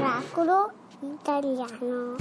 Oracolo italiano.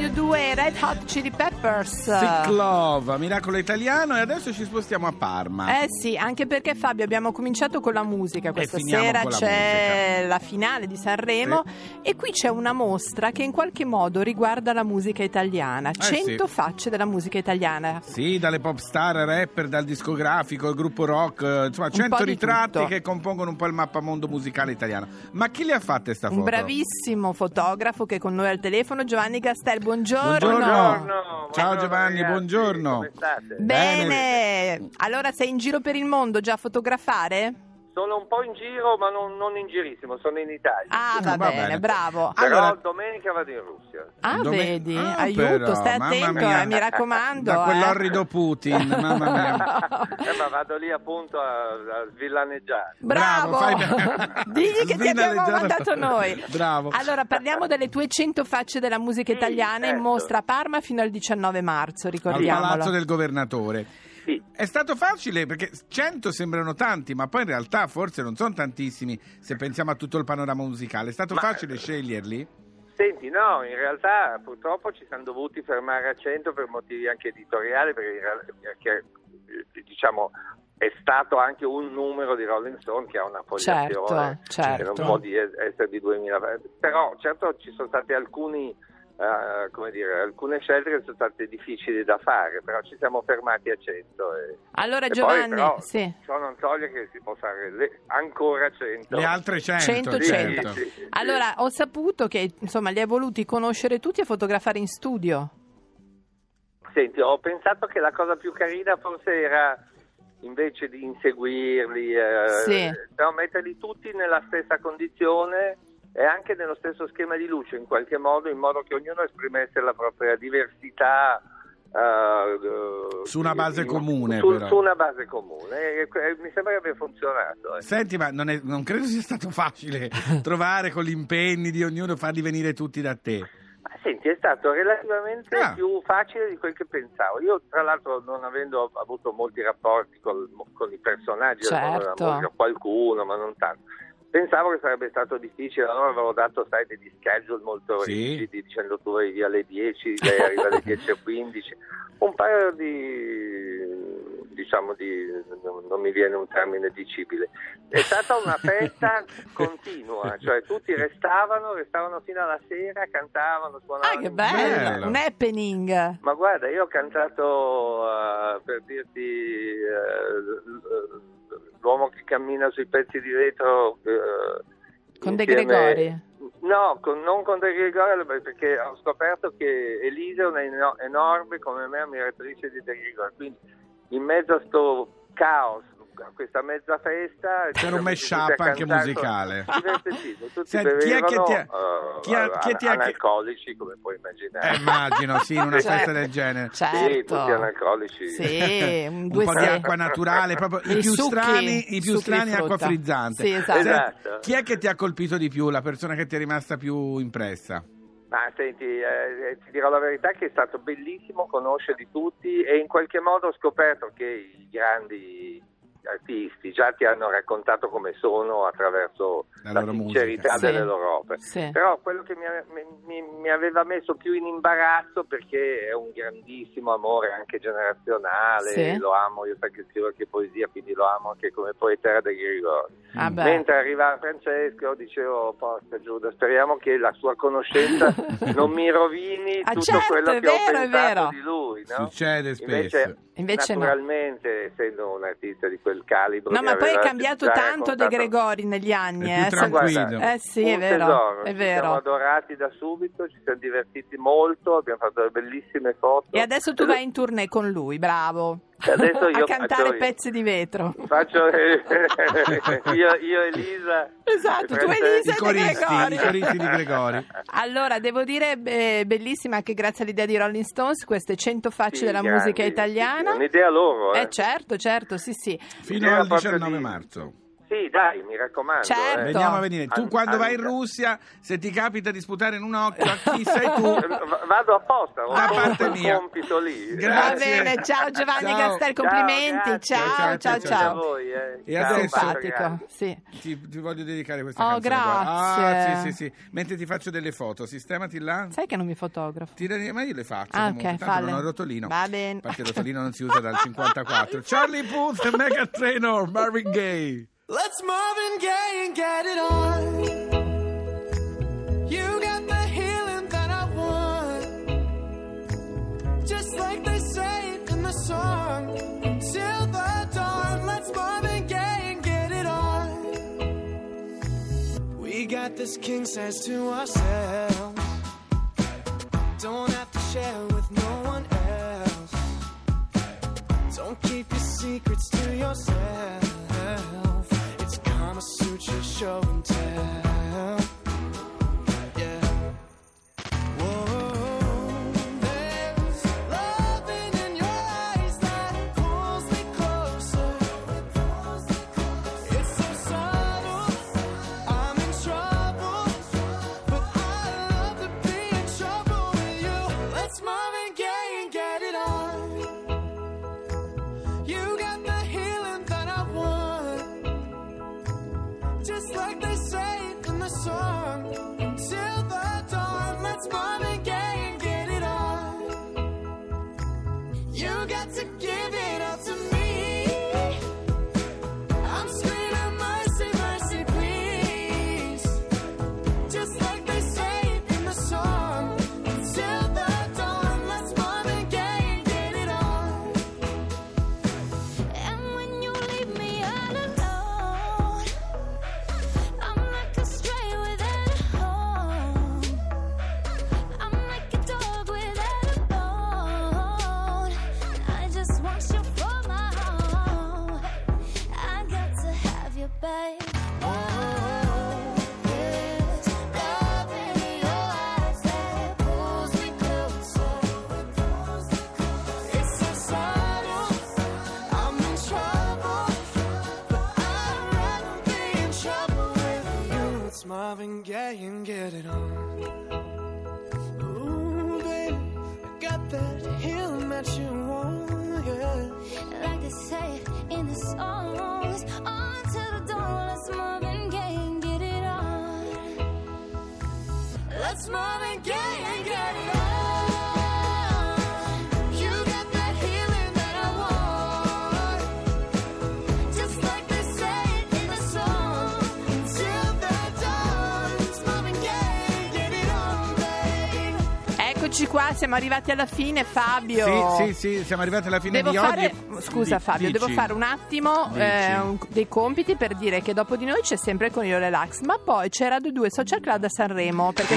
Radio 2 Red Hot Chili Peppers. Sick Love, Miracolo Italiano e adesso ci spostiamo a Parma. Eh sì, anche perché Fabio abbiamo cominciato con la musica, questa sera la c'è musica. la finale di Sanremo e qui c'è una mostra che in qualche modo riguarda la musica italiana, Eh sì. 100 facce della musica italiana. Sì, dalle pop star, rapper, dal discografico, il gruppo rock, eh, insomma, Un 100 po' di ritratti tutto. che compongono un po' il mappamondo musicale italiano. Ma chi le ha fatte sta foto? Un bravissimo fotografo che è con noi al telefono, Giovanni Castel, buongiorno. Buongiorno. Ciao buongiorno, Giovanni, ragazzi, buongiorno. Come state? Bene. allora sei in giro per il mondo già a fotografare? Sono un po' in giro, ma non, non in girissimo, sono in Italia. Ah, va, va bene, bene. bravo. Però allora- domenica vado in Russia. Ah, Dove- vedi, Ah, aiuto, però, stai attento, eh, mi raccomando. Da eh. quell'orrido Putin, mamma mia. Eh, ma vado lì appunto a, a svillaneggiare. Bravo, Bravo, digli che ti abbiamo mandato noi. Bravo. Allora, parliamo delle tue 100 facce della musica Sì, italiana in certo. mostra a Parma fino al 19 marzo, Al ricordiamolo. palazzo del governatore. È stato facile perché 100 sembrano tanti, ma poi in realtà forse non sono tantissimi se pensiamo a tutto il panorama musicale. È stato Ma- facile sceglierli? Senti, no, in realtà purtroppo ci siamo dovuti fermare a 100 per motivi anche editoriali, perché, perché, eh, diciamo è stato anche un numero di Rolling Stone che ha una fogliazione Certo, che non certo. può essere di 2000 però certo ci sono stati alcuni eh, come dire, alcune scelte che sono state difficili da fare però ci siamo fermati a 100 e, Allora e poi, Giovanni, però, sì. ciò non toglie che si può fare le- ancora 100 Le altre 100. 100, Sì, certo. sì, sì, sì. Allora, ho saputo che insomma li hai voluti conoscere tutti e fotografare in studio. Senti, ho pensato che la cosa più carina forse era invece di inseguirli, eh, Sì. però metterli tutti nella stessa condizione e anche nello stesso schema di luce in qualche modo, in modo che ognuno esprimesse la propria diversità. eh, Su una base in- comune, su, però. su una base comune E- e- mi sembra che abbia funzionato eh. Senti, ma non, è- non credo sia stato facile trovare con gli impegni di ognuno farli venire tutti da te. Ma senti, è stato relativamente Ah. più facile di quel che pensavo. Io, tra l'altro, non avendo avuto molti rapporti col- con, i personaggi Certo. musica, qualcuno, ma non tanto. Pensavo che sarebbe stato difficile, allora avevo dato sai, degli schedule molto Sì. rigidi, dicendo tu vai via alle 10, lei arriva alle 10.15, un paio di, diciamo, di, non, mi viene un termine dicibile. È stata una festa continua, cioè tutti restavano, restavano fino alla sera, cantavano, suonavano. Ah, che bello, Bello. un happening. Ma guarda, io ho cantato eh, per dirti l- l'uomo che cammina sui pezzi di vetro eh, Con De Gregori? No, con- non con De Gregori perché ho scoperto che Elisa è una eno- enorme come me ammiratrice di De Gregori, quindi in mezzo a sto caos, questa mezza festa C'era un mashup anche musicale. Senti, chi è che ti ha- eh, chi ha- chi ti ha- analcolici come puoi immaginare Eh, immagino, sì, in una Certo. festa del genere. sì, Certo. tutti analcolici. Sì, un Un po' di acqua naturale, proprio i I più succhi, strani, i più di strani acqua frizzante. Sì, esatto. Senti, Esatto. Chi è che ti ha colpito di più, la persona che ti è rimasta più impressa? Ma senti, eh, ti dirò la verità che è stato bellissimo conoscerli tutti e in qualche modo ho scoperto che i grandi artisti già ti hanno raccontato come sono attraverso La la, sincerità musica. delle Sì. loro opere. Sì. Però quello che mi, mi- mi- mi aveva messo più in imbarazzo perché è un grandissimo amore anche generazionale, Sì. lo amo, io sai che scrivo anche poesia, quindi lo amo anche come poeta dei Grigori. Ah. Mentre arriva Francesco dicevo, porca Giuda, speriamo che la sua conoscenza non mi rovini Ah, tutto certo, quello che ho vero, è pensato vero. di lui. No? Succede spesso. Invece, Invece no. naturalmente, essendo un artista di quel calibro... No, ma poi è cambiato tanto De Gregori negli anni. È più eh, tranquillo. Eh sì, è un vero, tesoro, è Ci siamo vero. adorati da subito, ci siamo divertiti molto, abbiamo fatto delle bellissime foto. E adesso tu vai in tournée con lui, bravo. E adesso io a cantare faccio- pezzi di vetro. Faccio io, io Elisa. Esatto, tu Francesco. Elisa I e coristi, Gregori. i coristi di Gregori. Allora, devo dire, beh, bellissima anche grazie all'idea di Rolling Stones, queste 100 facce Sì, della grandi, musica italiana. sì, Un'idea loro, eh. Eh certo, certo, sì, sì. Fino al proprio 19 di- marzo. Sì, dai, mi raccomando. Certo. eh. Veniamo a venire. Tu An- quando vai in. Russia, se ti capita di sputare in un occhio a chi sei tu, Eh, v- Vado apposta, ho Da parte mia. compito lì. Grazie. Va bene, ciao Giovanni Ciao. Gastel, complimenti. Ciao, ciao, Ciao, ciao. ciao, voi, eh. E Ciao, adesso- sì. ti, ti voglio dedicare questa Oh, canzone. qua. grazie. Ah, sì, sì, sì. Mentre ti faccio delle foto, sistemati là. Sai che non mi fotografo? Tirani- ma io le faccio Ah, comunque, ok, tanto falle. non ho rotolino. Va bene. Parte il rotolino non si usa dal 54. Charlie Puth Mega Trainor, Marvin Gaye. Let's Marvin Gaye and get it on. You got the healing that I want. Just like they say it in the song. Until the dawn, let's Marvin Gaye and get it on. We got this king size to ourselves. Don't have to share with no one else. Don't keep your secrets to yourself just show and tell. That's more than getting, getting old. Qua, siamo arrivati alla fine, Fabio. Sì, sì, sì, siamo arrivati alla fine Devo di fare, oggi. scusa Di- Fabio, devo dici. fare un attimo eh, un- dei compiti per dire che dopo di noi c'è sempre il Coniglio Relax, ma poi c'è Radio 2 Social Club a Sanremo, perché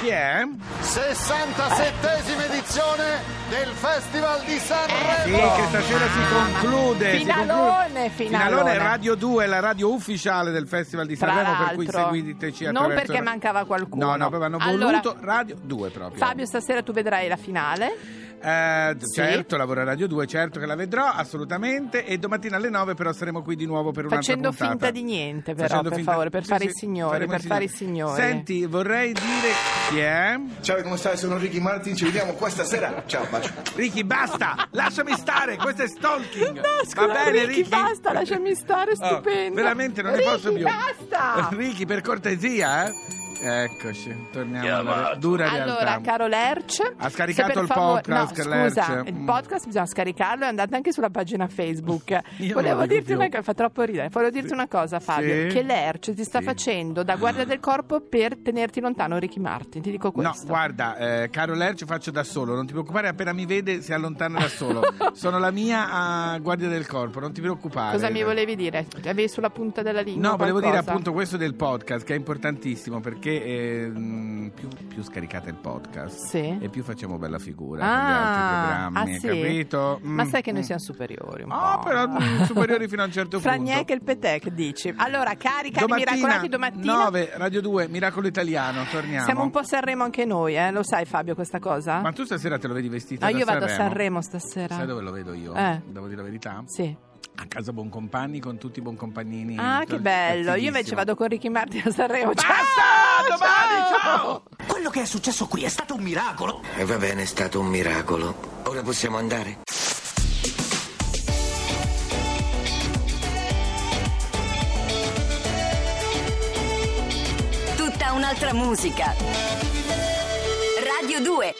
Chi è? 67esima edizione del Festival di Sì, Sanremo. che stasera si conclude. si Finalone, conclude. finalone. Radio 2, la radio ufficiale del Festival di Tra Sanremo, per cui seguiteci non attraverso... perché mancava qualcuno. No, no, proprio hanno Allora, voluto Radio 2 proprio. Fabio, stasera tu vedrai la finale. Eh, Sì. Certo, lavoro a Radio 2, certo che la vedrò, assolutamente. E domattina alle 9 però saremo qui di nuovo per un'altra Facendo puntata. finta di niente, però, Facendo per finta- favore, per Sì, fare sì, i signori, per fare i signori. Senti, vorrei dire chi è? Ciao, come stai? Sono Ricky Martin, ci vediamo qua stasera. Ciao, bacio. Ricky, basta! Lasciami stare, questo è stalking! No, scusa, Va bene, Ricky, basta, lasciami stare, Oh, stupendo. veramente non ne Ricky, posso più. basta! Ricky, per cortesia, eh? Eccoci, torniamo alla dura Allora, realtà. caro Lerch, Ha scaricato il favore- podcast, No, scusa, Lerch. il podcast bisogna scaricarlo e andate anche sulla pagina Facebook. Io non Volevo dirti più. una cosa, fa troppo ridere. Volevo dirti una cosa, Fabio, Sì. che Lerch ti sta Sì. facendo da guardia del corpo per tenerti lontano Ricky Martin. Ti dico No, questo. guarda, eh, caro Lerch, faccio da solo, non ti preoccupare, appena mi vede si allontana da solo. Sono la mia ah, guardia del corpo, non ti preoccupare. Cosa mi volevi dire? Avevi sulla punta della lingua? No, volevo dire qualcosa? appunto questo del podcast che è importantissimo perché ehm, più, più scaricate il podcast Sì. e più facciamo bella figura Ah, con gli altri programmi, ah, sì? capito? Ma Mm, sai che noi mm. siamo superiori un No, po'. però mm, superiori fino a un certo Fra punto. Gnec e il Petec, dici. Allora, cari, cari Domattina, miracolati, domattina 9, Radio 2, Miracolo Italiano, torniamo. siamo un po' a Sanremo anche noi, eh? Lo sai Fabio questa cosa? Ma tu stasera te lo vedi vestita No, io vado a Sanremo? Sanremo stasera. Sai dove lo vedo io? Eh. Devo dire la verità? Sì. A casa Boncompagni con tutti i Boncompagnini. Ah, che bello. Io invece vado con Ricky Martin a Sanremo. Basta! Ciao! Domani, ciao! Quello che è successo qui è stato un miracolo. E va bene, è stato un miracolo. Ora possiamo andare? Tutta un'altra musica. Radio 2